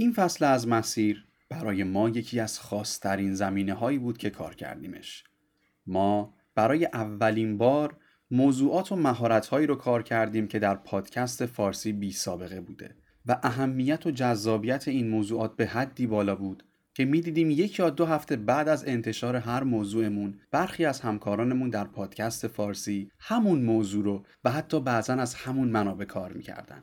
این فصل از مسیر برای ما یکی از خاصترین زمینه هایی بود که کار کردیمش. ما برای اولین بار موضوعات و مهارت هایی رو کار کردیم که در پادکست فارسی بی سابقه بوده و اهمیت و جذابیت این موضوعات به حدی بالا بود که می‌دیدیم یک یا دو هفته بعد از انتشار هر موضوعمون برخی از همکارانمون در پادکست فارسی همون موضوع رو و حتی بعضا از همون منابع کار می‌کردن.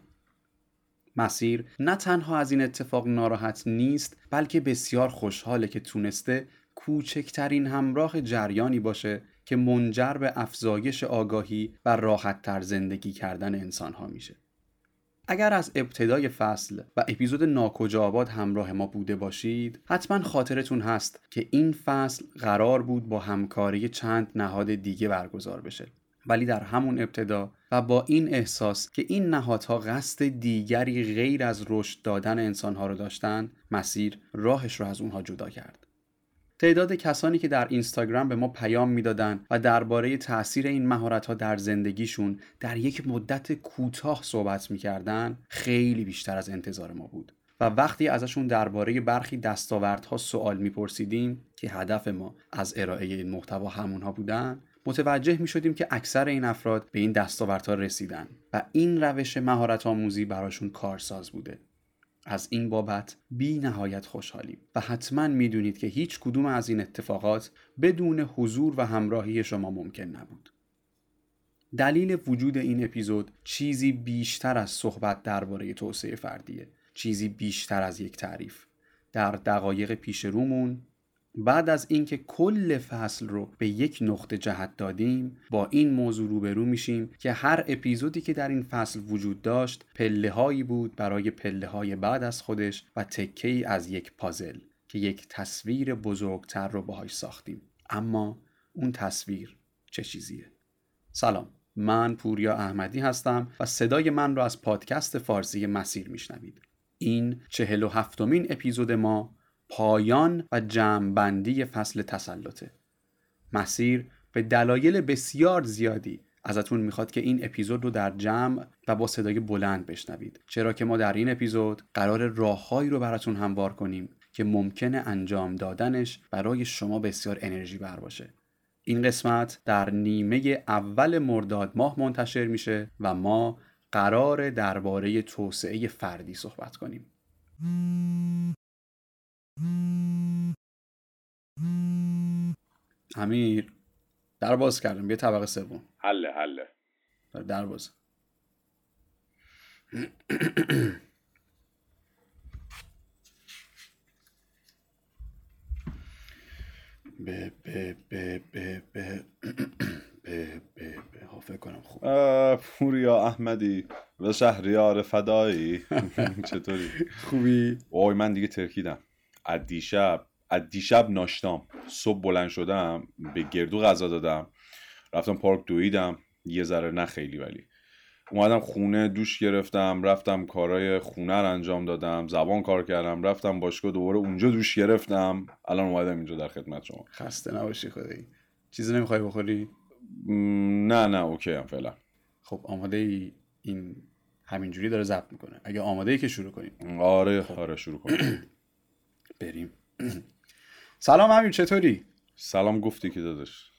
مسیر نه تنها از این اتفاق ناراحت نیست بلکه بسیار خوشحاله که تونسته کوچکترین همراه جریانی باشه که منجر به افزایش آگاهی و راحتتر زندگی کردن انسان ها میشه. اگر از ابتدای فصل و اپیزود ناکجا آباد همراه ما بوده باشید حتما خاطرتون هست که این فصل قرار بود با همکاری چند نهاد دیگه برگزار بشه ولی در همون ابتدا و با این احساس که این نهادها قصد دیگری غیر از رشد دادن انسانها رو داشتن مسیر راهش رو از اونها جدا کرد. تعداد کسانی که در اینستاگرام به ما پیام می‌دادند و درباره تاثیر این مهارت در زندگیشون در یک مدت کوتاه صحبت می‌کردن خیلی بیشتر از انتظار ما بود. و وقتی ازشون درباره برخی دستاوردها سوال میپرسیدیم که هدف ما از ارائه این محتوا همونها بودن متوجه می شدیم که اکثر این افراد به این دستاوردها رسیدن و این روش مهارت آموزی براشون کارساز بوده از این بابت بی نهایت خوشحالیم و حتما می‌دونید که هیچ کدوم از این اتفاقات بدون حضور و همراهی شما ممکن نبود. دلیل وجود این اپیزود چیزی بیشتر از صحبت درباره توسعه فردیه چیزی بیشتر از یک تعریف در دقایق پیش رومون بعد از اینکه کل فصل رو به یک نقطه جهت دادیم با این موضوع روبرو میشیم که هر اپیزودی که در این فصل وجود داشت پله هایی بود برای پله های بعد از خودش و تکه ای از یک پازل که یک تصویر بزرگتر رو باهاش ساختیم. اما اون تصویر چه چیزیه؟ سلام من پوریا احمدی هستم و صدای من رو از پادکست فارسی مسیر میشنوید. این چهل و هفتمین اپیزود ما پایان و جمعبندی فصل تسلطه. مسیر به دلایل بسیار زیادی ازتون می‌خواد که این اپیزود رو در جمع و با صدای بلند بشنوید. چرا که ما در این اپیزود قرار راههایی رو براتون هموار کنیم که ممکنه انجام دادنش برای شما بسیار انرژی بر باشه. این قسمت در نیمه اول مرداد ماه منتشر میشه و ما قرار درباره توسعه فردی صحبت کنیم. امیر در باز کردم. یه طبقه سوم. حله حله. در باز به به به به به به به. کنم خوب. پوریا احمدی؟ و شهریار فدایی. چطوری؟ خوبی؟ وای من دیگه ترکیدم. از دیشب از دیشب ناشتام صبح بلند شدم به گردو غذا دادم. رفتم پارک دویدم. یه ذره نه خیلی ولی. اومدم خونه دوش گرفتم. رفتم کارهای خونه رو انجام دادم. زبان کار کردم. رفتم باشگاه دوباره اونجا دوش گرفتم. الان اومدم اینجا در خدمت شما. خسته نباشی خدایی. چیزی نمی‌خوای بخوری؟ نه نه اوکی هم فعلا. خب آماده ای این همینجوری داره ضبط می‌کنه. اگه آماده ای که شروع کنیم. آره خب. آره شروع کنیم. بریم. سلام امیر چطوری؟ سلام گفتی که دادش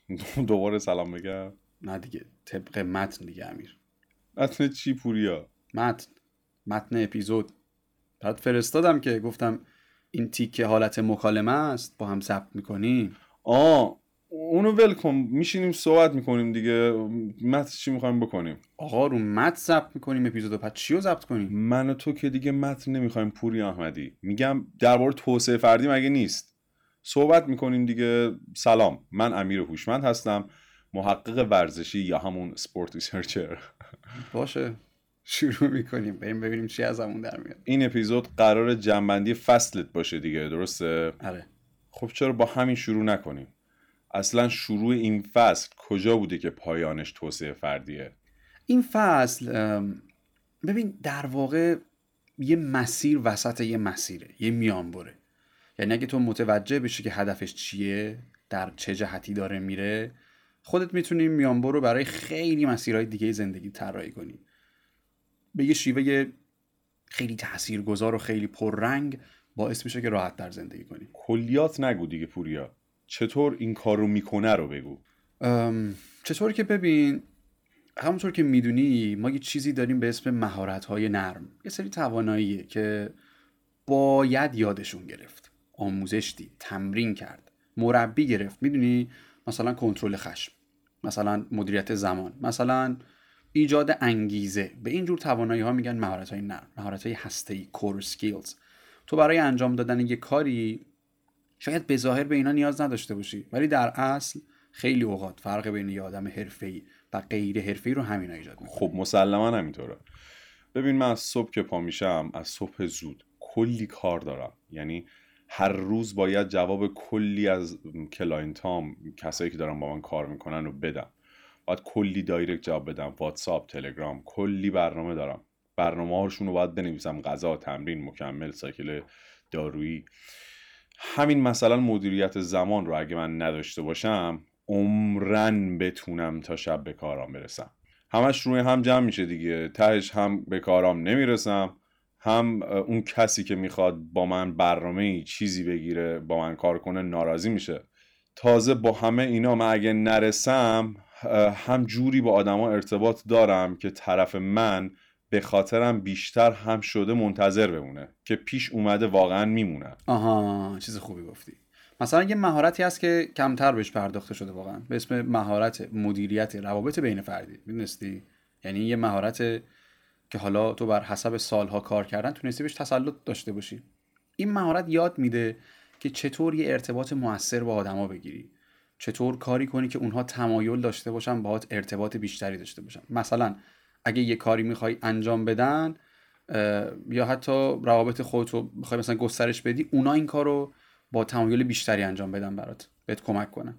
دوباره سلام بگم. نه دیگه طبق متن دیگه امیر. متن چی پوریا؟ متن. متن اپیزود. برات فرستادم که گفتم این تیکه حالت مکالمه است با هم ضبط می‌کنیم. آه اونو ول کن میشینیم صحبت می‌کنیم دیگه. متن چی می‌خوایم بکنیم؟ آقا رو متن ضبط می‌کنیم اپیزودو پس چی رو ضبط کنیم؟ من و تو که دیگه متن نمی‌خوایم پوریا احمدی. میگم درباره توسعه فردی مگه نیست. صحبت می‌کنیم دیگه. سلام. من امیر هوشمند هستم. محقق ورزشی یا همون sport researcher. باشه. شروع می‌کنیم. بریم ببینیم چی از همون در میاد. این اپیزود قرار جنبندی فصلت باشه دیگه. درسته؟ آره. خب چرا با همین شروع نکنیم؟ اصلا شروع این فصل کجا بوده که پایانش توسعه فردیه؟ این فصل ببین در واقع یه مسیر وسط یه مسیره یه میانبره. یعنی اگه تو متوجه بشی که هدفش چیه در چه جهتی داره میره خودت می‌تونی میانبر رو برای خیلی مسیرهای دیگه زندگی طراحی کنی. به یه شیوه خیلی تاثیرگذار و خیلی پررنگ باعث میشه که راحت در زندگی کنی. کلیات نگو دیگه پوریا. چطور این کار رو می‌کنه رو بگو. چطور که ببین همونطور که می‌دونی ما یه چیزی داریم به اسم مهارت های نرم. یه سری تواناییه که باید یادشون گرفت. آموزش دید تمرین کرد مربی گرفت. می‌دونی؟ مثلا کنترل خشم مثلا مدیریت زمان مثلا ایجاد انگیزه. به این جور توانایی ها میگن مهارت های نرم مهارت های هسته ای core skills تو برای انجام دادن یه کاری شاید به ظاهر به اینا نیاز نداشته باشی ولی در اصل خیلی اوقات فرق بین یه آدم حرفه‌ای و غیر حرفه‌ای رو همینا ایجاد می‌کنه. خب مسلما همینطوره ببین من از صبح که پا میشم از صبح زود کلی کار دارم. یعنی هر روز باید جواب کلی از client ام کسایی که دارن با من کار می‌کنن رو بدم. باید کلی direct جواب بدم واتساپ تلگرام کلی برنامه دارم. برنامه هاشون رو باید بنویسم غذا تمرین مکمل cycle دارویی. همین مثلا مدیریت زمان رو اگه من نداشته باشم عمراً بتونم تا شب به کارام برسم. همش روی هم جمع میشه دیگه. تهش هم به کارام نمی‌رسم هم اون کسی که می‌خواد با من برنامه ای چیزی بگیره با من کار کنه ناراضی میشه. تازه با همه اینا من اگه نرسم هم جوری با آدما ارتباط دارم که طرف من به خاطرم بیشتر هم شده منتظر بمونه که پیش اومده واقعا میمونن آها چیز خوبی گفتی. مثلا یه مهارتی هست که کمتر بهش پرداخته شده واقعا. به اسم مهارت مدیریت روابط بین فردی. می‌دونستی؟ یعنی یه مهارت که حالا تو بر حسب سالها کار کردن تونستی بهش تسلط داشته باشی. این مهارت یاد میده که چطور یه ارتباط موثر با آدما بگیری. چطور کاری کنی که اونها تمایل داشته باشن باهات ارتباط بیشتری داشته باشن. مثلا اگه یه کاری می‌خوای انجام بدن یا حتی روابط خودت رو می‌خوای مثلا گسترش بدی اونا این کار رو با تمایل بیشتری انجام بدن برات بهت کمک کنن.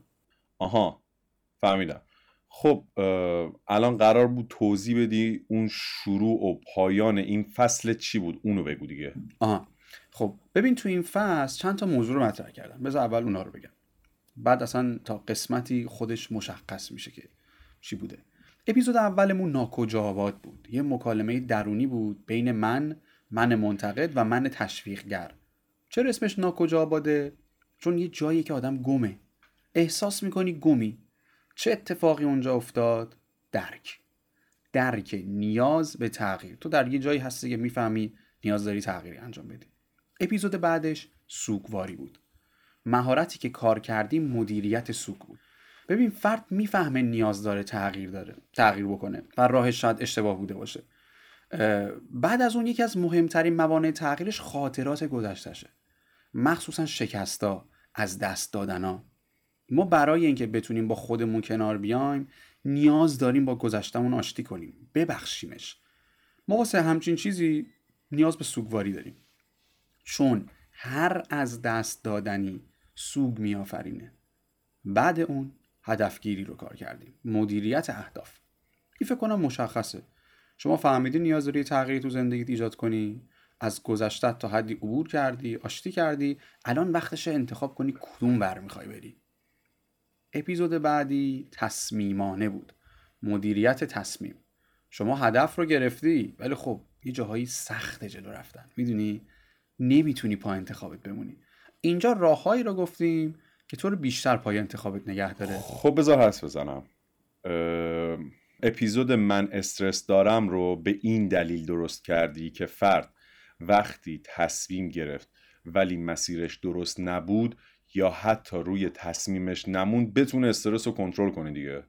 آها فهمیدم. خب الان قرار بود توضیح بدی اون شروع و پایان این فصل چی بود؟ اونو بگو دیگه. آها. خب ببین تو این فصل چند تا موضوع رو مطرح کردم. بذار اول اونا رو بگم. بعد اصلا تا قسمتی خودش مشخص میشه که چی بوده. اپیزود اولمون ناکجا آباد بود. یه مکالمه درونی بود بین من من منتقد و من تشویقگر. چرا اسمش ناکجا آباده؟ چون یه جایی که آدم گمه. احساس می‌کنی گمی. چه اتفاقی اونجا افتاد؟ درک. درک نیاز به تغییر. تو در یه جایی هستی که می‌فهمی نیاز داری تغییری انجام بدی. اپیزود بعدش سوگواری بود. مهارتی که کار کردی مدیریت سوگ بود. ببین فرد می‌فهمه نیاز داره تغییر داره تغییر بکنه و راهش شاید اشتباه بوده باشه. بعد از اون یکی از مهمترین موانع تغییرش خاطرات گذشتشه مخصوصا شکستا از دست دادنا ما برای اینکه بتونیم با خودمون کنار بیایم نیاز داریم با گذشتمون آشتی کنیم. ببخشیمش. ما واسه همچین چیزی نیاز به سوگواری داریم. چون هر از دست دادنی سوگ میآفرینه. بعد اون هدفگیری رو کار کردیم. مدیریت اهداف. این فکر کنم مشخصه. شما فهمیدی نیاز داری تغییری تو زندگیت ایجاد کنی؟ از گذشته تا حدی عبور کردی آشتی کردی؟ الان وقتش انتخاب کنی کدوم بر می‌خوای بری. اپیزود بعدی تصمیمانه بود. مدیریت تصمیم. شما هدف رو گرفتی ولی خب یه جاهایی سخت جلو رفتن. می‌دونی؟ نمی‌تونی پا انتخابت بمونی. اینجا راههایی رو گفتیم. که تو رو بیشتر پای انتخابت نگه داره. خب بذار حس بزنم. اپیزود من استرس دارم رو به این دلیل درست کردی که فرد وقتی تصمیم گرفت ولی مسیرش درست نبود یا حتی روی تصمیمش نموند بتونه استرس رو کنترل کنه دیگه.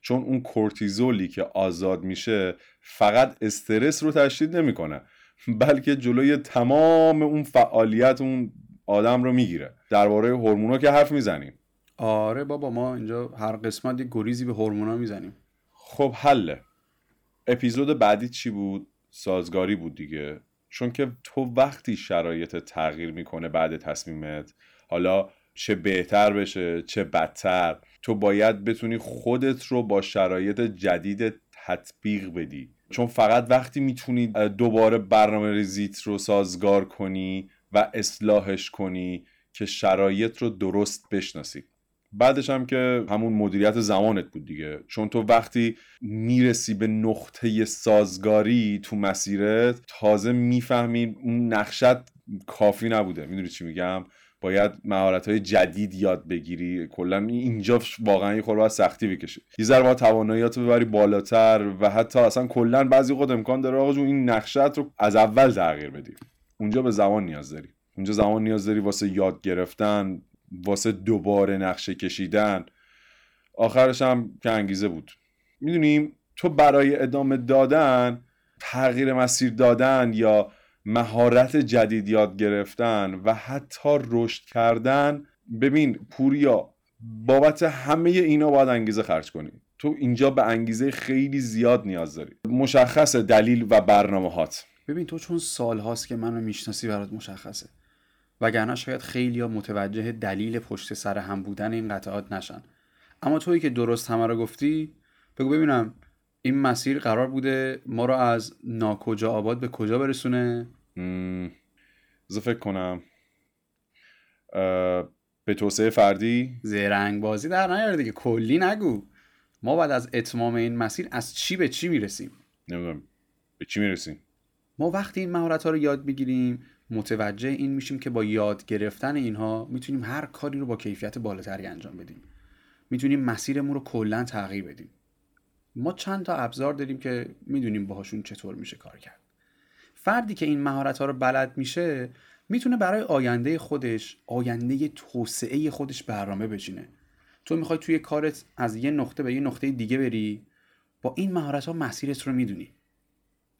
چون اون کورتیزولی که آزاد میشه فقط استرس رو تشدید نمی‌کنه بلکه جلوی تمام اون فعالیت اون آدم رو می‌گیره. درباره هورمونا که حرف می‌زنیم. آره بابا ما اینجا هر قسمت یه گریزی به هورمونا می‌زنیم. خب حله اپیزود بعدی چی بود؟ سازگاری بود دیگه. چون که تو وقتی شرایط تغییر می‌کنه بعد تصمیمت حالا چه بهتر بشه چه بدتر تو باید بتونی خودت رو با شرایط جدید تطبیق بدی. چون فقط وقتی می‌تونی دوباره برنامه ریزیت رو سازگار کنی و اصلاحش کنی که شرایط رو درست بشناسی. بعدش هم که همون مدیریت زمانت بود دیگه. چون تو وقتی می‌رسی به نقطه سازگاری تو مسیرت تازه می‌فهمی اون نقشت کافی نبوده. می‌دونی چی میگم؟ باید مهارت های جدید یاد بگیری. کلا اینجا واقعا یه خورده سختی بکشی. یه ذره با تواناییات ببری بالاتر و حتی اصلا کلا بعضی خود امکان داره آقا این نقشت رو از اول تغییر بدی. اونجا به زمان نیاز داری. اونجا زمان نیاز داری واسه یاد گرفتن واسه دوباره نقشه کشیدن. آخرش هم که انگیزه بود. می‌دونیم تو برای ادامه دادن تغییر مسیر دادن یا مهارت جدید یاد گرفتن و حتی رشد کردن ببین پوریا بابت همه اینا باید انگیزه خرج کنی. تو اینجا به انگیزه خیلی زیاد نیاز داری. مشخص دلیل و برنامه هات ببین تو چون سال هاست که منو می‌شناسی برات مشخصه. وگرنه شاید خیلی ها متوجه دلیل پشت سر هم بودن این قطعات نشن. اما تویی که درست همه رو گفتی بگو ببینم این مسیر قرار بوده ما رو از ناکجا آباد به کجا برسونه؟ فکر کنم. به توسعه فردی؟ زرنگ بازی در نیاره دیگه. کلی نگو. ما بعد از اتمام این مسیر از چی به چی می‌رسیم؟ نمی‌دونم. به چی می‌رسیم؟ ما وقتی این مهارت ها رو یاد می‌گیریم متوجه این میشیم که با یاد گرفتن اینها می‌تونیم هر کاری رو با کیفیت بالاتری انجام بدیم. می‌تونیم مسیرمون رو کلا تغییر بدیم. ما چند تا ابزار داریم که می‌دونیم باهاشون چطور میشه کار کرد. فردی که این مهارت ها رو بلد میشه می‌تونه برای آینده خودش آینده توسعه خودش برنامه بچینه. تو می‌خوای توی کارت از یه نقطه به یه نقطه دیگه بری با این مهارت ها مسیرت رو می‌دونی.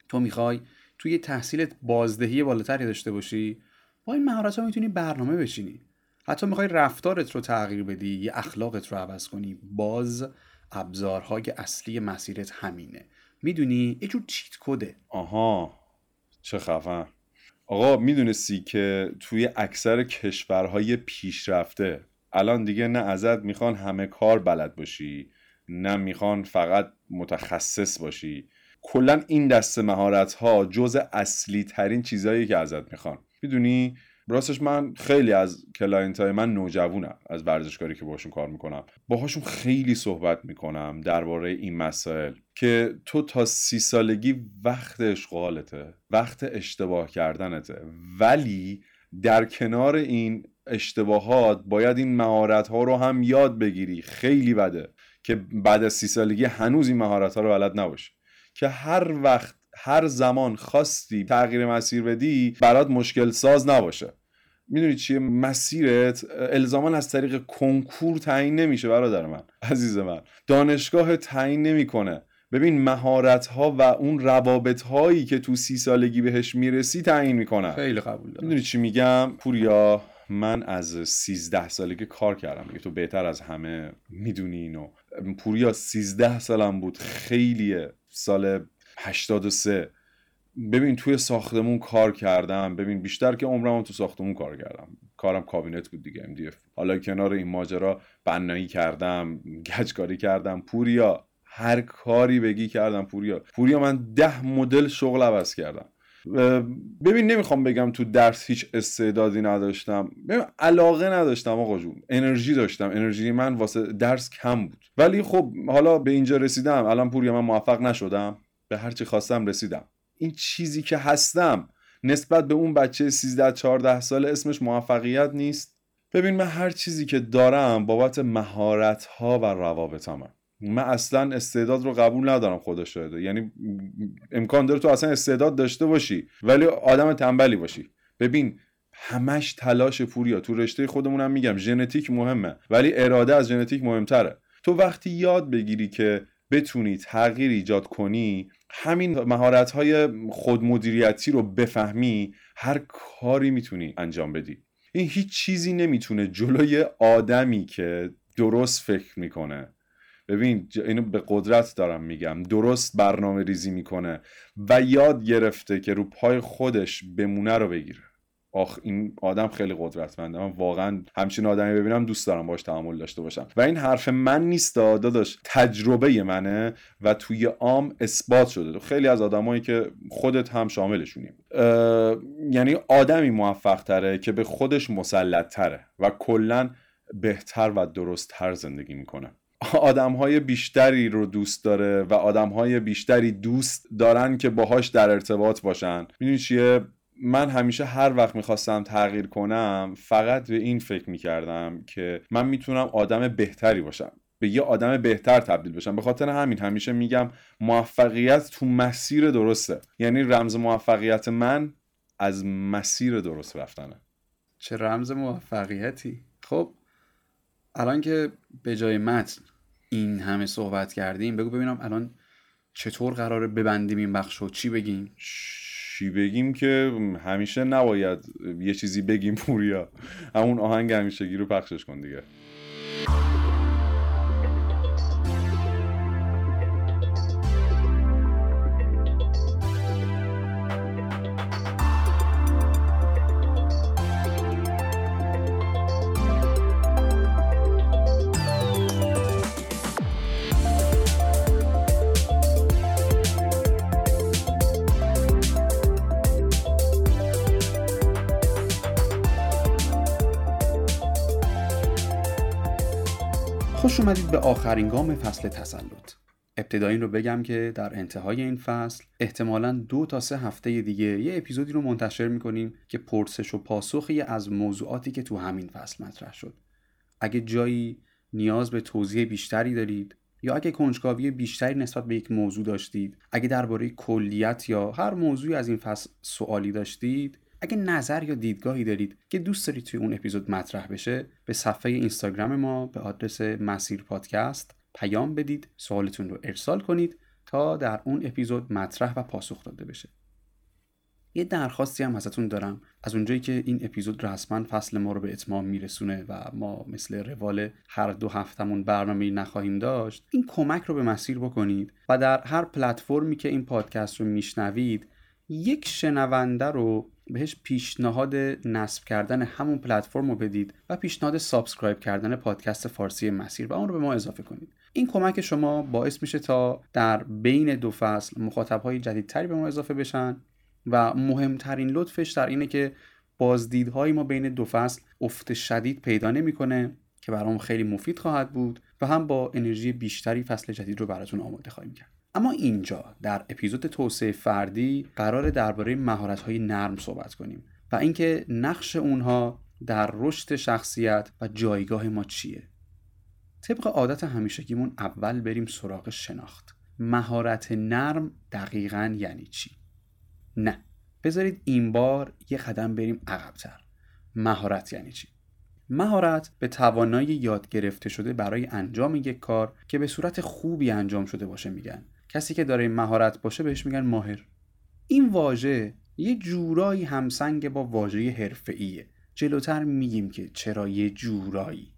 تو می‌خوای توی تحصیلت بازدهی بالاتری داشته باشی با این مهارت ها می‌تونی برنامه بچینی. حتی می‌خوای رفتارت رو تغییر بدی یا اخلاقت رو عوض کنی. باز ابزارهای اصلی مسیرت همینه. می‌دونی یه جور چیت کده آها چه خفن. آقا می‌دونستی که توی اکثر کشورهای پیشرفته الان دیگه نه ازت می‌خوان همه کار بلد باشی نه می‌خوان فقط متخصص باشی. کلا این دسته مهارت ها جز اصلی ترین چیزهایی که ازت می‌خوان. می‌دونی؟ راستش من خیلی از client های من نوجوونن از ورزشکاری که باشون کار می‌کنم. باهاشون خیلی صحبت می‌کنم درباره این مسائل که تو تا سی سالگی وقت اشغالته وقت اشتباه کردنته. ولی در کنار این اشتباهات باید این مهارت ها رو هم یاد بگیری. خیلی بده که بعد از سی سالگی هنوز این مهارت ها رو بلد نباشی. که هر وقت هر زمان خواستی تغییر مسیر بدی برات مشکل ساز نباشه. می‌دونی چیه؟ مسیرت الزاما از طریق کنکور تعیین نمیشه برادر من عزیز من. دانشگاه تعیین نمی‌کنه. ببین مهارت ها و اون روابط هایی که تو سی سالگی بهش می‌رسی تعیین می‌کنه خیلی قبول دارم. می‌دونی چی میگم؟ پوریا من از سیزده سالگی کار کردم تو بهتر از همه می‌دونی اینو. پوریا سیزده سالم بود خیلیه سال 83 ببین توی ساختمون کار کردم. ببین بیشتر که عمرم تو ساختمون کار کردم. کارم کابینت بود دیگه MDF حالا کنار این ماجرا بنایی کردم گچکاری کردم. پوریا هر کاری بگی کردم پوریا. پوریا من ده مدل شغل عوض کردم. ببین نمی‌خوام بگم تو درس هیچ استعدادی نداشتم. ببین علاقه نداشتم آقا جون. انرژی داشتم. انرژی من واسه درس کم بود. ولی خب حالا به اینجا رسیدم. الان پوریا من موفق نشدم. به هر چی خواستم رسیدم. این چیزی که هستم نسبت به اون بچه 13 14 سال اسمش موفقیت نیست. ببین من هر چیزی که دارم بابت مهارت ها و روابطمه من اصلا استعداد رو قبول ندارم خدا شده یعنی امکان داره تو اصلا استعداد داشته باشی ولی آدم تنبلی باشی. ببین همش تلاش پوریا. تو رشته خودمونم میگم ژنتیک مهمه ولی اراده از ژنتیک مهمتره. تو وقتی یاد بگیری که بتونی تغییر ایجاد کنی همین مهارت های خودمدیریتی رو بفهمی هر کاری می‌تونی انجام بدی. این هیچ چیزی نمی‌تونه جلوی آدمی که درست فکر می‌کنه ببین اینو به قدرت دارم میگم. درست برنامه ریزی می‌کنه و یاد گرفته که رو پای خودش بمونه رو بگیره. آخ این آدم خیلی قدرتمنده. من واقعا همچین آدمی ببینم دوست دارم باش تعامل داشته باشم. و این حرف من نیست داداش. تجربه منه و توی عام اثبات شده. خیلی از آدمایی که خودت هم شاملشونیم یعنی آدمی موفق تره که به خودش مسلط تره و کلا بهتر و درستتر زندگی می‌کنه. آدم های بیشتری رو دوست داره و آدم های بیشتری دوست دارن که باهاش در ارتباط باشن. می‌دونی چیه؟ من همیشه هر وقت می‌خواستم تغییر کنم فقط به این فکر می‌کردم که من می‌تونم آدم بهتری باشم. به یه آدم بهتر تبدیل بشم. به خاطر همین همیشه میگم موفقیت تو مسیر درسته. یعنی رمز موفقیت من از مسیر درست رفتنه. چه رمز موفقیتی؟ خب الان که به جای متن این همه صحبت کردیم. بگو ببینم الان چطور قراره ببندیم این بخش و چی بگیم؟ چی بگیم که همیشه نباید یه چیزی بگیم پوریا. همون آهنگ همیشگی رو پخشش کن دیگه. خوش اومدید به آخرین گام فصل تسلط. ابتدا این رو بگم که در انتهای این فصل احتمالا دو تا سه هفته دیگه یه اپیزودی رو منتشر می‌کنیم که پرسش و پاسخی از موضوعاتی که تو همین فصل مطرح شد. اگه جایی نیاز به توضیح بیشتری دارید یا اگه کنجکاوی بیشتری نسبت به یک موضوع داشتید اگه درباره کلیت یا هر موضوعی از این فصل سوالی داشتید اگه نظر یا دیدگاهی دارید که دوست دارید توی اون اپیزود مطرح بشه به صفحه اینستاگرام ما به آدرس مسیر پادکست پیام بدید سوالتون رو ارسال کنید تا در اون اپیزود مطرح و پاسخ داده بشه. یه درخواستی هم ازتون دارم. از اونجایی که این اپیزود رسما فصل ما رو به اتمام میرسونه و ما مثل روال هر دو هفتمون برنامه نخواهیم داشت این کمک رو به مسیر بکنید و در هر پلتفرمی که این پادکست رو میشنوید یک شنونده رو بهش پیشنهاد نصب کردن همون پلتفرم رو بدید و پیشنهاد subscribe کردن پادکست فارسی مسیر و اون رو به ما اضافه کنید. این کمک شما باعث میشه تا در بین دو فصل مخاطبهای جدیدتری به ما اضافه بشن و مهمترین لطفش در اینه که بازدیدهای ما بین دو فصل افت شدید پیدا نمی‌کنه که برام خیلی مفید خواهد بود و هم با انرژی بیشتری فصل جدید رو براتون آماده خواهیم کرد. اما اینجا در اپیزود توسعه فردی قرار درباره مهارت‌های نرم صحبت کنیم و اینکه نقش اونها در رشد شخصیت و جایگاه ما چیه. طبق عادت همیشگیمون اول بریم سراغ شناخت. مهارت نرم دقیقا یعنی چی؟ نه. بذارید این بار یه قدم بریم عقبتر. مهارت یعنی چی؟ مهارت به توانایی یاد گرفته شده برای انجام یک کار که به صورت خوبی انجام شده باشه میگن. کسی که داره مهارت باشه بهش میگن ماهر. این واژه یه جورایی همسنگ با واژه حرفه‌ایه. جلوتر میگیم که چرا یه جورایی.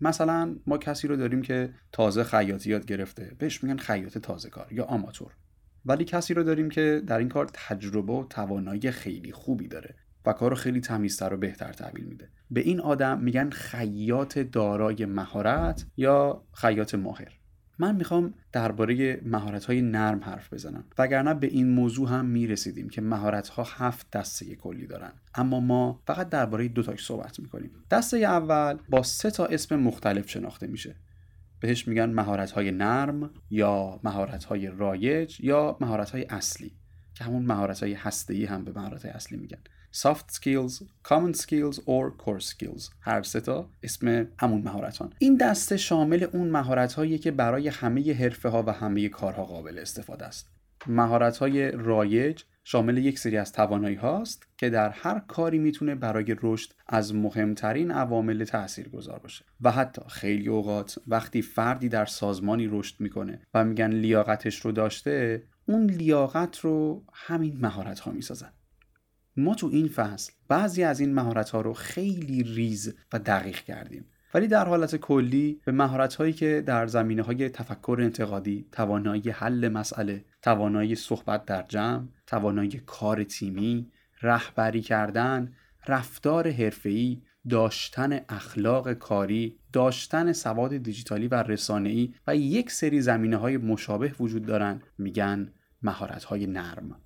مثلا ما کسی رو داریم که تازه خیاطی یاد گرفته بهش میگن خیاط تازه کار یا آماتور. ولی کسی رو داریم که در این کار تجربه و توانایی خیلی خوبی داره و کار رو خیلی تمیزتر و بهتر تحویل میده. به این آدم میگن خیاط دارای مهارت یا خیاط ماهر. من می‌خوام درباره مهارت های نرم حرف بزنم. وگرنه به این موضوع هم می‌رسیدیم که مهارت ها هفت دسته کلی دارن. اما ما فقط درباره دو تاش صحبت می‌کنیم. دسته اول با سه تا اسم مختلف شناخته میشه. بهش میگن مهارت های نرم یا مهارت های رایج یا مهارت های اصلی که همون مهارت های هسته هم به مهارت های اصلی میگن. Soft skills, common skills or core skills. هر سه تا اسم همون مهارتان. این دسته شامل اون مهارت هایی که برای همه حرفه ها و همه کارها قابل استفاده است. مهارت های رایج شامل یک سری از توانایی هاست که در هر کاری می‌تونه برای رشد از مهمترین عوامل تأثیر گذار باشه. و حتی خیلی اوقات وقتی فردی در سازمانی رشد می‌کنه و میگن لیاقتش رو داشته اون لیاقت رو همین مهارت ها می‌سازن. ما تو این فصل بعضی از این مهارت ها رو خیلی ریز و دقیق کردیم ولی در حالت کلی به مهارت هایی که در زمینه های تفکر انتقادی، توانایی حل مسئله، توانایی صحبت در جمع، توانایی کار تیمی، رهبری کردن، رفتار حرفه‌ای، داشتن اخلاق کاری، داشتن سواد دیجیتالی و رسانه‌ای و یک سری زمینه های مشابه وجود دارن میگن مهارت های نرم.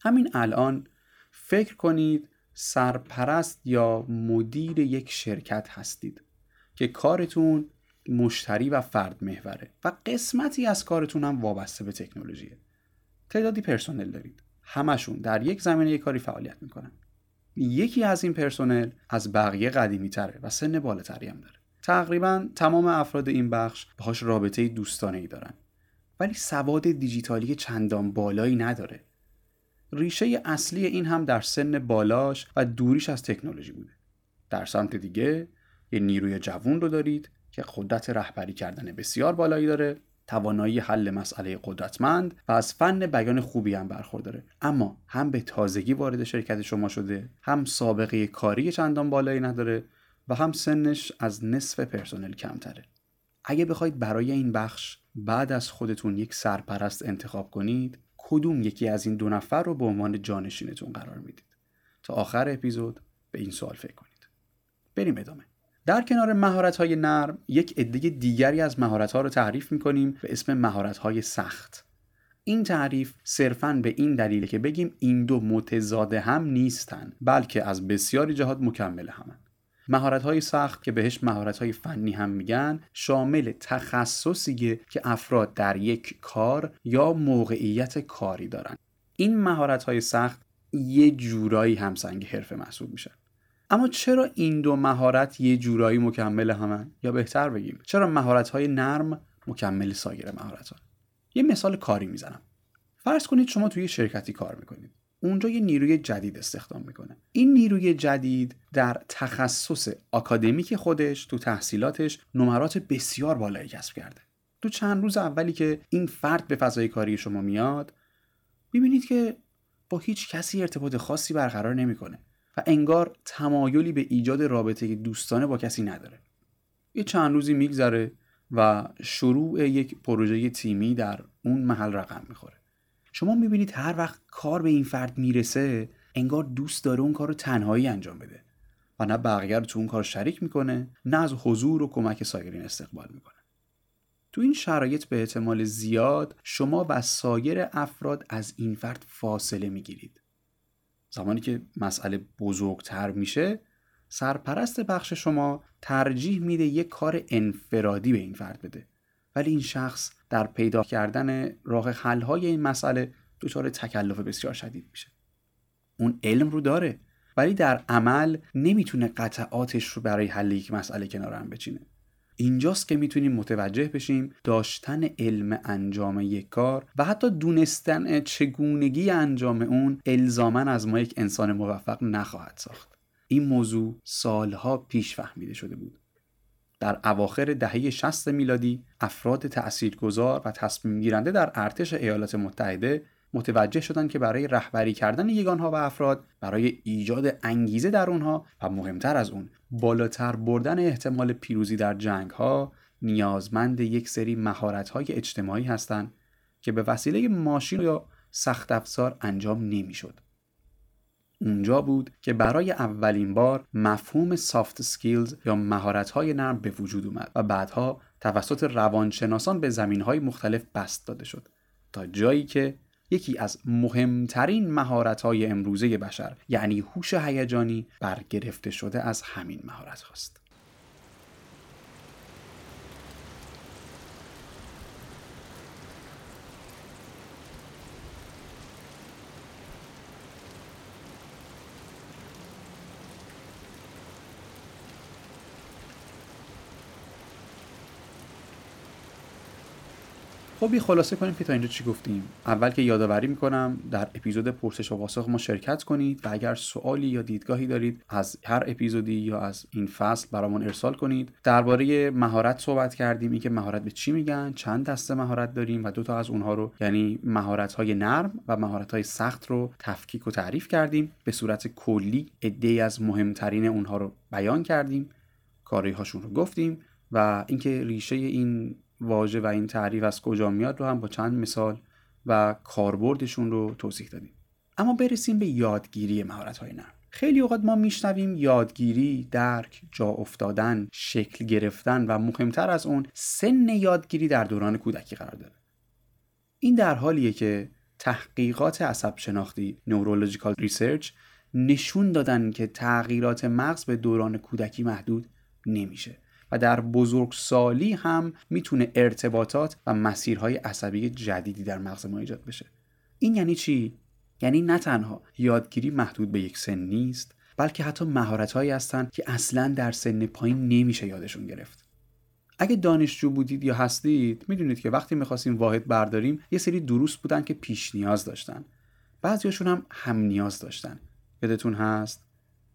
همین الان فکر کنید سرپرست یا مدیر یک شرکت هستید که کارتون مشتری و فرد محوره و قسمتی از کارتون هم وابسته به تکنولوژیه. تعدادی پرسنل دارید. همشون در یک زمینه کاری فعالیت می‌کنن. یکی از این پرسنل از بقیه قدیمی تره و سن بالاتری هم داره. تقریبا تمام افراد این بخش باهاش رابطه دوستانه ای دارن. ولی سواد دیجیتالی چندان بالایی نداره. ریشه اصلی این هم در سن بالاش و دوریش از تکنولوژی بوده. در سمت دیگه یه نیروی جوون رو دارید که قدرت رهبری کردن بسیار بالایی داره توانایی حل مسئله قدرتمند و از فن بیان خوبی هم برخورداره. اما هم به تازگی وارد شرکت شما شده هم سابقه کاری چندان بالایی نداره و هم سنش از نصف پرسنل کمتره. اگه بخواید برای این بخش بعد از خودتون یک سرپرست انتخاب کنید کدوم یکی از این دو نفر رو به عنوان جانشینتون قرار می‌دید؟ تا آخر اپیزود به این سوال فکر کنید. بریم ادامه. در کنار مهارت های نرم یک عده دیگری از مهارت ها رو تعریف می‌کنیم به اسم مهارت های سخت. این تعریف صرفا به این دلیله که بگیم این دو متضاد هم نیستن بلکه از بسیاری جهات مکمل همن. مهارت های سخت که بهش مهارت های فنی هم میگن شامل تخصصیه که افراد در یک کار یا موقعیت کاری دارن. این مهارت های سخت یه جورایی همسنگ حرفه محسوب میشن اما چرا این دو مهارت یه جورایی مکمل همن؟ یا بهتر بگیم چرا مهارت های نرم مکمل سایر مهارت ها یه مثال کاری می‌زنم. فرض کنید شما توی شرکتی کار می‌کنید. اونجا یه نیروی جدید استخدام می‌کنه. این نیروی جدید در تخصص آکادمیک خودش تو تحصیلاتش نمرات بسیار بالایی کسب کرده. تو چند روز اولی که این فرد به فضای کاری شما میاد می‌بینید که با هیچ کسی ارتباط خاصی برقرار نمی‌کنه و انگار تمایلی به ایجاد رابطه دوستانه با کسی نداره. یه چند روزی میگذره و شروع یک پروژه تیمی در اون محل رقم می‌خوره. شما می‌بینید هر وقت کار به این فرد می‌رسه انگار دوست داره اون کار رو تنهایی انجام بده و نه بقیه رو تو اون کار شریک می‌کنه نه از حضور و کمک سایرین استقبال می‌کنه. تو این شرایط به احتمال زیاد شما و سایر افراد از این فرد فاصله می‌گیرید. زمانی که مسئله بزرگتر میشه سرپرست بخش شما ترجیح میده یک کار انفرادی به این فرد بده. ولی این شخص در پیدا کردن راه حل های این مسئله دچار تکلف بسیار شدید میشه. اون علم رو داره ولی در عمل نمی‌تونه قطعاتش رو برای حل یک مسئله کنار هم بچینه. اینجاست که می‌تونیم متوجه بشیم داشتن علم انجام یک کار و حتی دونستن چگونگی انجام اون الزاما از ما یک انسان موفق نخواهد ساخت. این موضوع سالها پیش فهمیده شده بود. در اواخر دهه 60 میلادی افراد تاثیرگذار و تصمیم گیرنده در ارتش ایالات متحده متوجه شدند که برای رهبری کردن یگانها و افراد برای ایجاد انگیزه در اونها و مهمتر از اون بالاتر بردن احتمال پیروزی در جنگ ها نیازمند یک سری مهارت های اجتماعی هستند که به وسیله ماشین یا سخت افزار انجام نمی‌شد. اونجا بود که برای اولین بار مفهوم soft skills یا مهارت های نرم به وجود اومد و بعدها توسط روانشناسان به زمینه های مختلف بسط داده شد تا جایی که یکی از مهمترین مهارت های امروزه بشر یعنی هوش هیجانی برگرفته شده از همین مهارت هاست. خب یه خلاصه کنیم که تا اینجا چی گفتیم. اول که یادآوری می‌کنم در اپیزود پرسش و پاسخ ما شرکت کنید و اگر سوالی یا دیدگاهی دارید از هر اپیزودی یا از این فصل برامون ارسال کنید. درباره مهارت صحبت کردیم اینکه مهارت به چی میگن چند دسته مهارت داریم و دو تا از اونها رو یعنی مهارت های نرم و مهارت های سخت رو تفکیک و تعریف کردیم. به صورت کلی عده از مهمترین اونها رو بیان کردیم. کاری هاشون رو گفتیم و اینکه ریشه این واژه و این تعریف از کجا میاد رو هم با چند مثال و کاربردشون رو توضیح دادیم. اما برسیم به یادگیری مهارت های نرم. خیلی اوقات ما میشنویم یادگیری، درک، جا افتادن، شکل گرفتن و مهمتر از اون سن یادگیری در دوران کودکی قرار داره. این در حالیه که تحقیقات عصب شناختی neurological research نشون دادن که تغییرات مغز به دوران کودکی محدود نمیشه. در بزرگسالی هم می‌تونه ارتباطات و مسیرهای عصبی جدیدی در مغز ما ایجاد بشه. این یعنی چی؟ یعنی نه تنها یادگیری محدود به یک سن نیست بلکه حتی مهارتهایی هستند که اصلا در سن پایین نمیشه یادشون گرفت. اگه دانشجو بودید یا هستید می‌دونید که وقتی می‌خواستیم واحد برداریم یه سری دروس بودن که پیش نیاز داشتن. بعضیاشون هم هم نیاز داشتن. یادتون هست؟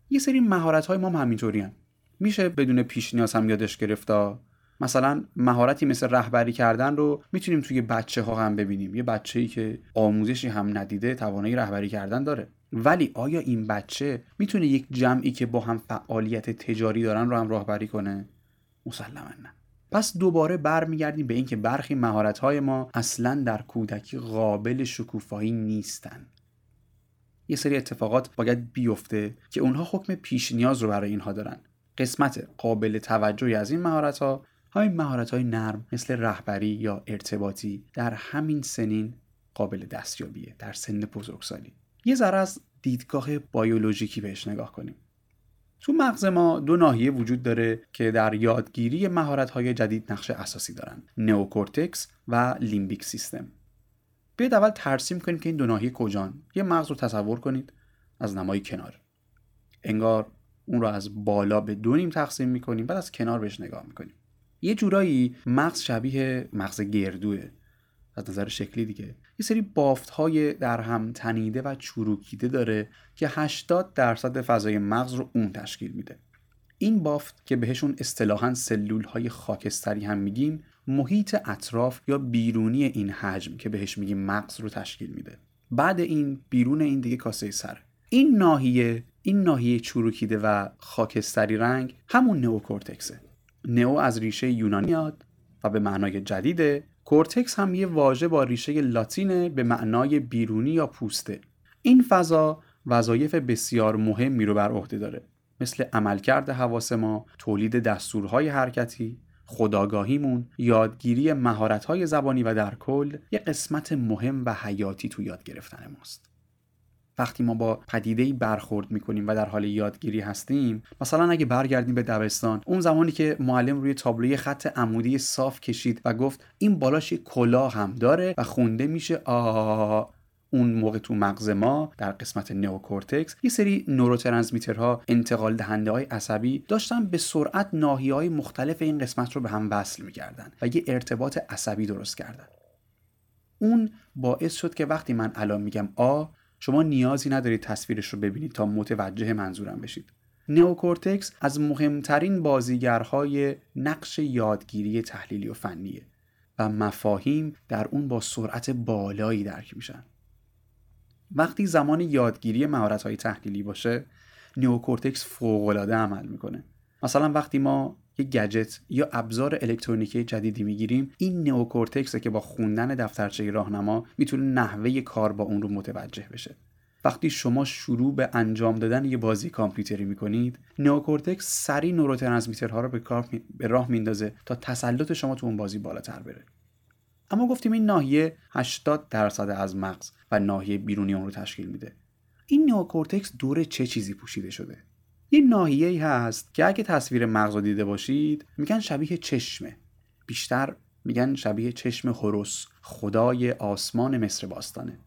یه سری مهارت های ما هم همینطوری هم. میشه بدون پیش نیاز هم یادش گرفتا؟ مثلا مهارتی مثل رهبری کردن رو می‌تونیم توی بچه ها هم ببینیم. یه بچه ای که آموزشی هم ندیده توانایی رهبری کردن داره. ولی آیا این بچه می‌تونه یک جمعی که با هم فعالیت تجاری دارن رو هم راهبری کنه؟ مسلما نه. پس دوباره برمیگردیم به اینکه برخی مهارت‌های ما اصلا در کودکی قابل شکوفایی نیستن. یه سری اتفاقات باید بیفته که اونها حکم پیش نیاز رو برای اینها دارن. قسمت قابل توجهی از این مهارت ها همین مهارت های نرم مثل رهبری یا ارتباطی در همین سنین قابل دستیابیه در سن بزرگسالی. یه ذره از دیدگاه بیولوژیکی بهش نگاه کنیم. تو مغز ما دو ناحیه وجود داره که در یادگیری مهارت‌های جدید نقش اساسی دارن نئوکورتکس و limbic system. بیاید اول ترسیم کنیم که این دو ناحیه کجان. یه مغز رو تصور کنید از نمای کنار. انگار اون رو از بالا به دو نیم تقسیم می‌کنیم بعد از کنار بهش نگاه می‌کنیم. یه جورایی مغز شبیه مغز گردوه. از نظر شکلی دیگه. یه سری بافت های در هم تنیده و چروکیده داره که 80 درصد فضای مغز رو اون تشکیل میده. این بافت که بهشون اصطلاحا سلول های خاکستری هم میگیم محیط اطراف یا بیرونی این حجم که بهش میگیم مغز رو تشکیل میده. بعد این بیرون این دیگه کاسه سر. این ناحیه این ناحیه چروکیده و خاکستری رنگ همون نئوکورتکسه. نئو از ریشه یونانی میاد و به معنای جدیده. کورتکس هم یه واژه با ریشه لاتینه به معنای بیرونی یا پوسته. این فضا وظایف بسیار مهمی رو بر عهده داره. مثل عملکرد حواس ما تولید دستورهای حرکتی خداگاهیمون یادگیری مهارت‌های زبانی و در کل یه قسمت مهم و حیاتی تو یاد گرفتن ماست. وقتی ما با پدیده برخورد می‌کنیم و در حال یادگیری هستیم مثلا اگه برگردیم به دبستان اون زمانی که معلم روی تابلوی خط عمودی صاف کشید و گفت این بالاش کلاه هم داره و خونده میشه آ اون موقع تو مغز ما در قسمت نئوکورتکس یه سری نوروترانسمیترها انتقال دهنده های عصبی داشتن به سرعت ناحیه های مختلف این قسمت رو به هم وصل می‌کردن و یه ارتباط عصبی درست کردن. اون باعث شد که وقتی من الان میگم آ شما نیازی ندارید تصویرش رو ببینید تا متوجه منظورم بشید. نئوکورتکس از مهمترین بازیگرهای نقش یادگیری تحلیلی و فنیه و مفاهیم در اون با سرعت بالایی درک میشن. وقتی زمان یادگیری مهارت‌های تحلیلی باشه نئوکورتکس فوق‌العاده عمل می‌کنه. مثلا وقتی ما یک گجت یا ابزار الکترونیکی جدیدی می‌گیریم. این نئوکورتکس که با خوندن دفترچه راهنما می‌تونه نحوه کار با اون رو متوجه بشه. وقتی شما شروع به انجام دادن یه بازی کامپیوتری می‌کنید نئوکورتکس سری neurotransmitter ها رو به, کار به راه میندازه تا تسلط شما تو اون بازی بالاتر بره. اما گفتیم این ناحیه 80 درصد از مغز و ناحیه بیرونی اون رو تشکیل میده. این نئوکورتکس دور چه چیزی پوشیده شده؟ یه ناحیه ای هست که اگه تصویر مغز رو دیده باشید میگن شبیه چشمه. بیشتر میگن شبیه چشم هوروس خدای آسمان مصر باستانه.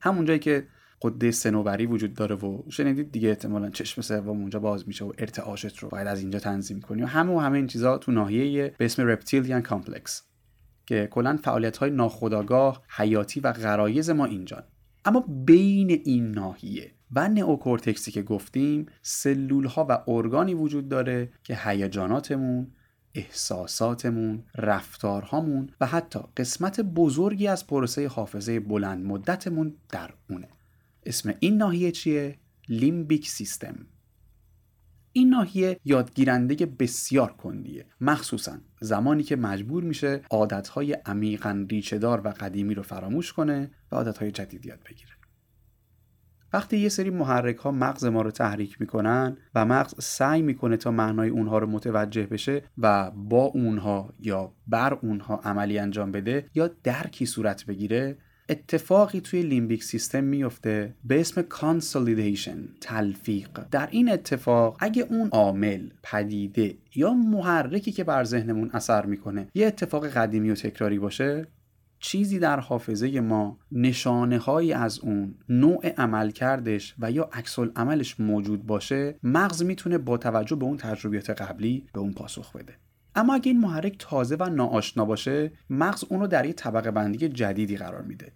همون جایی که غده صنوبری وجود داره و شنیدید دیگه احتمالا چشم سوم اونجا باز میشه و ارتعاشت رو باید از اینجا تنظیم کنی و همه و همه این چیزا تو ناحیه به اسم reptilian complex که کلا فعالیت های ناخودآگاه حیاتی و غرایز ما اینجان. اما بین این ناحیه و نئوکورتکسی که گفتیم سلول ها و ارگانی وجود داره که هیجاناتمون احساساتمون رفتارهامون و حتی قسمت بزرگی از پروسه حافظه بلند مدتمون در اونه. اسم این ناحیه چیه؟ لیمبیک سیستم. این ناحیه یادگیرنده بسیار کندیه. مخصوصا زمانی که مجبور میشه عادتهای عمیقا ریچهدار و قدیمی رو فراموش کنه و عادتهای جدید یاد بگیره. وقتی یه سری محرک ها مغز ما رو تحریک می‌کنن و مغز سعی می‌کنه تا معنای اونها رو متوجه بشه و با اونها یا بر اونها عملی انجام بده یا درکی صورت بگیره اتفاقی توی limbic system میفته به اسم consolidation تلفیق. در این اتفاق اگه اون عامل پدیده یا محرکی که بر ذهنمون اثر می‌کنه یه اتفاق قدیمی و تکراری باشه چیزی در حافظه ما نشانه هایی از اون نوع عملکردش و یا عکس العملش موجود باشه مغز می‌تونه با توجه به اون تجربیات قبلی به اون پاسخ بده. اما اگه این محرک تازه و ناآشنا باشه مغز اون رو در یک طبقه بندی جدیدی قرار میده.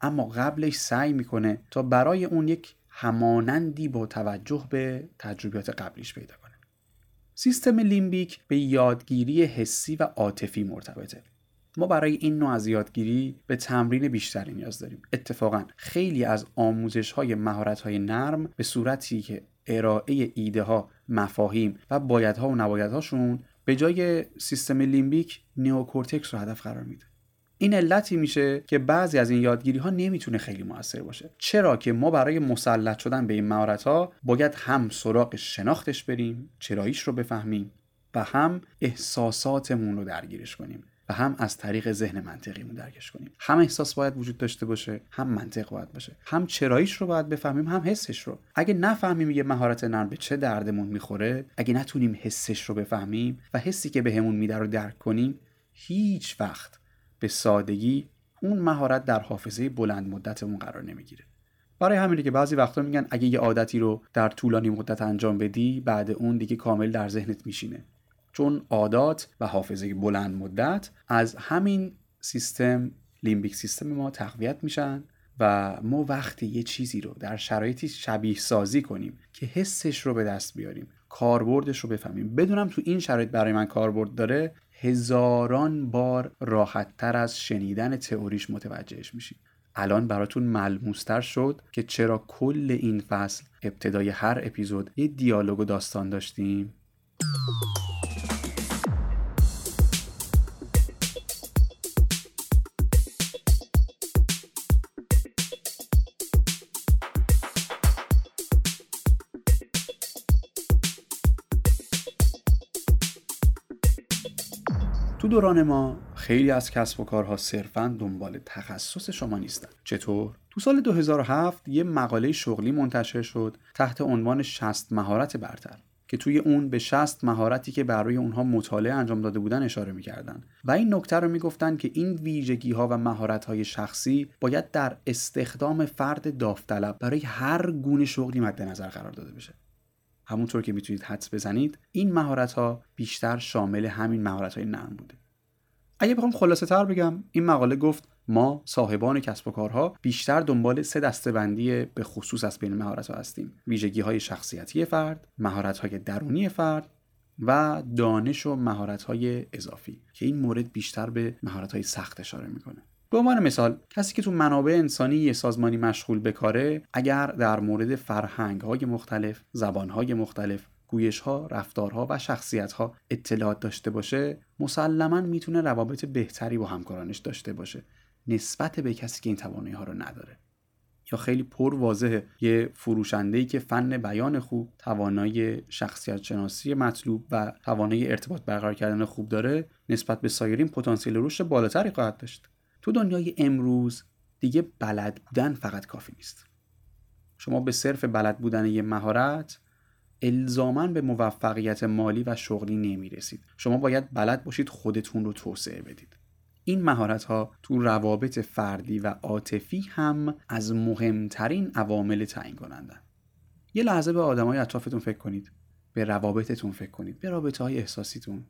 اما قبلش سعی می‌کنه تا برای اون یک همانندی با توجه به تجربیات قبلیش پیدا کنه. سیستم limbic به یادگیری حسی و عاطفی مرتبطه. ما برای این نوع از یادگیری به تمرین بیشتری نیاز داریم. اتفاقا خیلی از آموزش های مهارت های نرم به صورتی که ارائه ایده ها مفاهیم و بایدها و نبایدهاشون به جای سیستم limbic neocortex رو هدف قرار میده. این علتی میشه که بعضی از این یادگیری ها نمی‌تونه خیلی موثر باشه. چرا که ما برای مسلط شدن به این مهارت ها باید هم سراغ شناختش بریم چراییش رو بفهمیم و هم احساساتمون رو درگیرش کنیم. و هم از طریق ذهن منطقیمون درکش کنیم. هم احساس باید وجود داشته باشه هم منطق باید باشه. هم چراییش رو باید بفهمیم هم حسش رو. اگه نفهمیم یه مهارت نرم به چه دردمون می‌خوره اگه نتونیم حسش رو بفهمیم و حسی که بهمون میده رو درک کنیم هیچ وقت به سادگی اون مهارت در حافظه بلند مدتمون قرار نمی‌گیره. برای همینه که بعضی وقتا میگن اگه یه عادتی رو در طولانی مدت انجام بدی بعد اون دیگه کامل در ذهنت میشینه. چون عادات و حافظه بلند مدت از همین سیستم لیمبیک سیستم ما تقویت میشن و ما وقتی یه چیزی رو در شرایطی شبیه سازی کنیم که حسش رو به دست بیاریم کاربردش رو بفهمیم. بدونم تو این شرایط برای من کاربرد داره هزاران بار راحت تر از شنیدن تئوریش متوجهش میشیم. الان براتون ملموستر شد که چرا کل این فصل ابتدای هر اپیزود یه دیالوگ و داستان داشتیم. دوران ما خیلی از کسب و کارها صرفا دنبال تخصص شما نیستن. چطور؟ تو سال 2007 یه مقاله شغلی منتشر شد تحت عنوان 60 مهارت برتر که توی اون به 60 مهارتی که برای اونها مطالعه انجام داده بودن اشاره می‌کردن. و این نکته رو می‌گفتن که این ویژگی ها و مهارت های شخصی باید در استخدام فرد داوطلب برای هر گونه شغلی مد نظر قرار داده بشه. همونطور که می‌تونید حدس بزنید این مهارت ها بیشتر شامل همین مهارت های نرم بوده. اگه بخوام خلاصه تر بگم این مقاله گفت ما صاحبان کسب و کارها بیشتر دنبال سه دسته بندی به خصوص از بین مهارت ها هستیم. ویژگی های شخصیتی فرد مهارت های درونی فرد و دانش و مهارت های اضافی که این مورد بیشتر به مهارت های سخت اشاره می‌کنه. به عنوان مثال کسی که تو منابع انسانی یه سازمانی مشغول به کاره اگر در مورد فرهنگ های مختلف زبان های مختلف گویش ها، رفتارها و شخصیت ها اطلاعات داشته باشه مسلما می‌تونه روابط بهتری با همکارانش داشته باشه نسبت به کسی که این توانایی ها رو نداره. یا خیلی پر واضحه یه فروشنده که فن بیان خوب توانایی شخصیت شناسی مطلوب و توانایی ارتباط برقرار کردن خوب داره نسبت به سایرین پتانسیل رشد بالاتری خواهد داشت. تو دنیای امروز دیگه بلد بودن فقط کافی نیست. شما به صرف بلد بودن یه مهارت الزاما به موفقیت مالی و شغلی نمی رسید شما باید بلد باشید خودتون رو توسعه بدید. این مهارت ها تو روابط فردی و عاطفی هم از مهمترین عوامل تعیین کنندن یه لحظه به آدمای اطرافتون فکر کنید. به روابطتون فکر کنید. به رابطه های احساسیتون.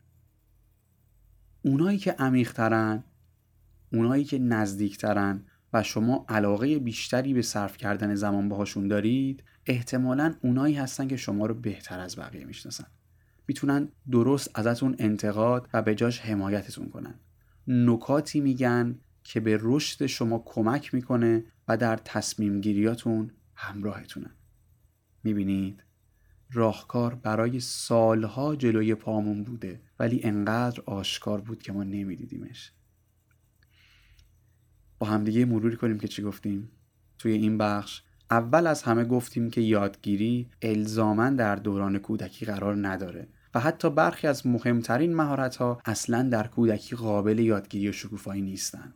اونایی که عمیقترن اونایی که نزدیکترن و شما علاقه بیشتری به صرف کردن زمان باهاشون دارید احتمالا اونایی هستن که شما رو بهتر از بقیه می‌شناسن. می‌تونن درست ازتون انتقاد و به جاش حمایتتون کنن. نکاتی میگن که به رشد شما کمک می‌کنه و در تصمیم گیریاتون همراهتونن. می‌بینید؟ راهکار برای سالها جلوی پامون بوده ولی انقدر آشکار بود که ما نمیدیدیمش. با همدیگه مروری کنیم که چی گفتیم توی این بخش اول از همه گفتیم که یادگیری الزاما در دوران کودکی قرار نداره و حتی برخی از مهمترین مهارت ها اصلا در کودکی قابل یادگیری و شکوفایی نیستن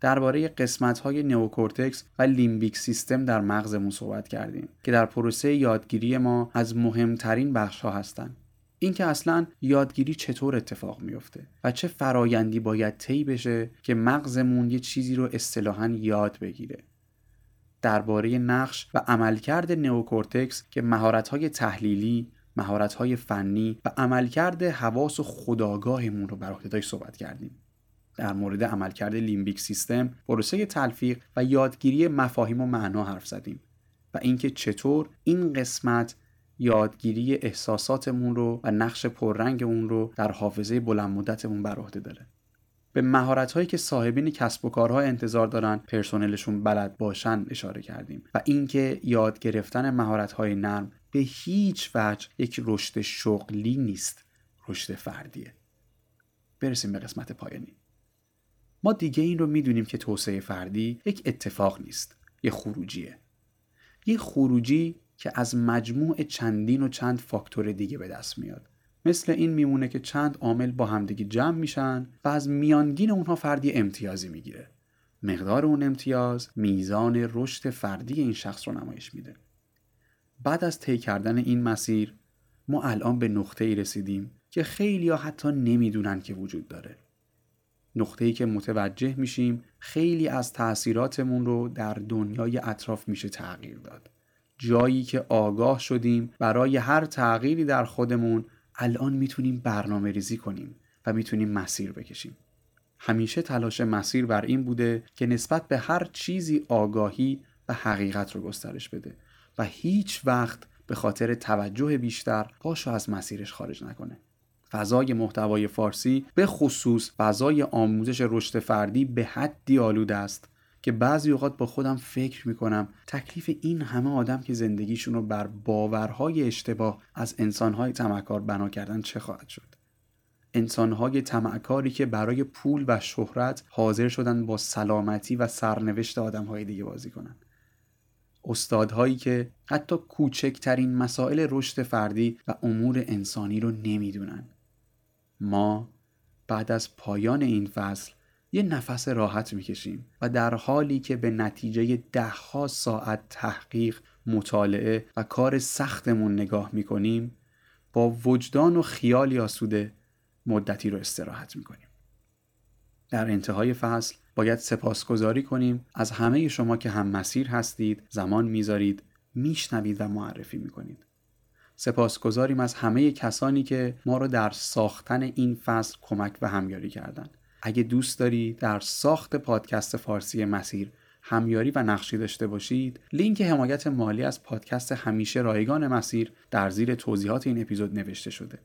درباره قسمت های نئوکورتکس و limbic system در مغزمون صحبت کردیم که در پروسه یادگیری ما از مهمترین بخش ها هستند. اینکه اصلا یادگیری چطور اتفاق میفته و چه فرایندی باید طی بشه که مغزمون یه چیزی رو اصطلاحا یاد بگیره درباره نقش و عملکرد نئوکورتکس که مهارت‌های تحلیلی، مهارت‌های فنی و عملکرد حواس و خودآگاهمون رو بر عهده صحبت کردیم. در مورد عملکرد لیمبیک سیستم، پروسه تلفیق و یادگیری مفاهیم و معنا حرف زدیم و اینکه چطور این قسمت یادگیری احساساتمون رو و نقش پررنگ اون رو در حافظه بلند مدتمون بر عهده داره. به مهارت هایی که صاحبین کسب و کارها انتظار دارن پرسنلشون بلد باشن اشاره کردیم و اینکه یاد گرفتن مهارت های نرم به هیچ وجه یک رشد شغلی نیست رشد فردیه. برسیم به قسمت پایانی. ما دیگه این رو می‌دونیم که توسعه فردی یک اتفاق نیست یه خروجیه. یه خروجی که از مجموع چندین و چند فاکتور دیگه به دست میاد. مثل این میمونه که چند عامل با همدیگه جمع میشن و از میانگین اونها فردی امتیازی می‌گیره. مقدار اون امتیاز میزان رشد فردی این شخص رو نمایش میده. بعد از طی کردن این مسیر ما الان به نقطه ای رسیدیم که خیلی ها حتی نمی‌دونن که وجود داره. نقطه ای که متوجه میشیم خیلی از تاثیراتمون رو در دنیای اطراف میشه تغییر داد. جایی که آگاه شدیم برای هر تغییری در خودمون الان می‌تونیم برنامه ریزی کنیم و می‌تونیم مسیر بکشیم. همیشه تلاش مسیر بر این بوده که نسبت به هر چیزی آگاهی و حقیقت رو گسترش بده و هیچ وقت به خاطر توجه بیشتر پاشو از مسیرش خارج نکنه. فضای محتوای فارسی به خصوص فضای آموزش رشد فردی به حدی آلوده است که بعضی اوقات با خودم فکر می‌کنم تکلیف این همه آدم که زندگیشون رو بر باورهای اشتباه از انسانهای تمکار بنا کردن چه خواهد شد؟ انسانهای تمکاری که برای پول و شهرت حاضر شدن با سلامتی و سرنوشت آدمهای دیگه بازی کنن. استادهایی که حتی کوچکترین مسائل رشد فردی و امور انسانی رو نمی‌دونن. ما بعد از پایان این فصل یه نفس راحت می‌کشیم و در حالی که به نتیجه دهها ساعت تحقیق مطالعه و کار سختمون نگاه می‌کنیم با وجدان و خیالی آسوده مدتی رو استراحت می‌کنیم. در انتهای فصل باید سپاسگزاری کنیم از همه شما که هم مسیر هستید زمان می‌ذارید میشنوید و معرفی می‌کنید. سپاسگزاریم از همه کسانی که ما رو در ساختن این فصل کمک و همیاری کردند اگه دوست دارید در ساخت پادکست فارسی مسیر همیاری و نقشی داشته باشید لینک حمایت مالی از پادکست همیشه رایگان مسیر در زیر توضیحات این اپیزود نوشته شده.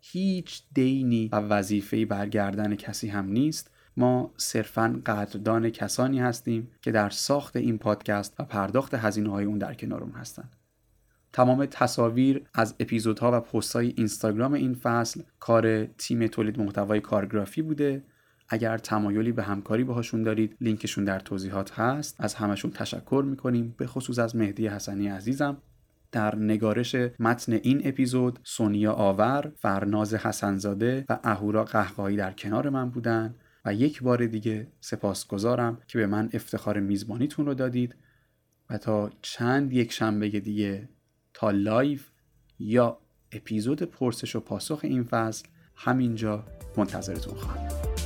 هیچ دینی و وظیفه‌ای برگردن کسی هم نیست. ما صرفا قدردان کسانی هستیم که در ساخت این پادکست و پرداخت هزینه های اون در کنارم هستند تمام تصاویر از اپیزودها و پست های اینستاگرام این فصل کار تیم تولید محتوای کارگرافی بوده. اگر تمایلی به همکاری باهاشون دارید لینکشون در توضیحات هست. از همشون تشکر می‌کنیم. به خصوص از مهدی حسنی عزیزم. در نگارش متن این اپیزود سونیا آور، فرناز حسنزاده و اهورا قهقایی در کنار من بودن و یک بار دیگه سپاسگزارم که به من افتخار میزبانیتون رو دادید و تا چند یک شنبه دیگه تا لایف یا اپیزود پرسش و پاسخ این فصل همینجا منتظرتون خواهم.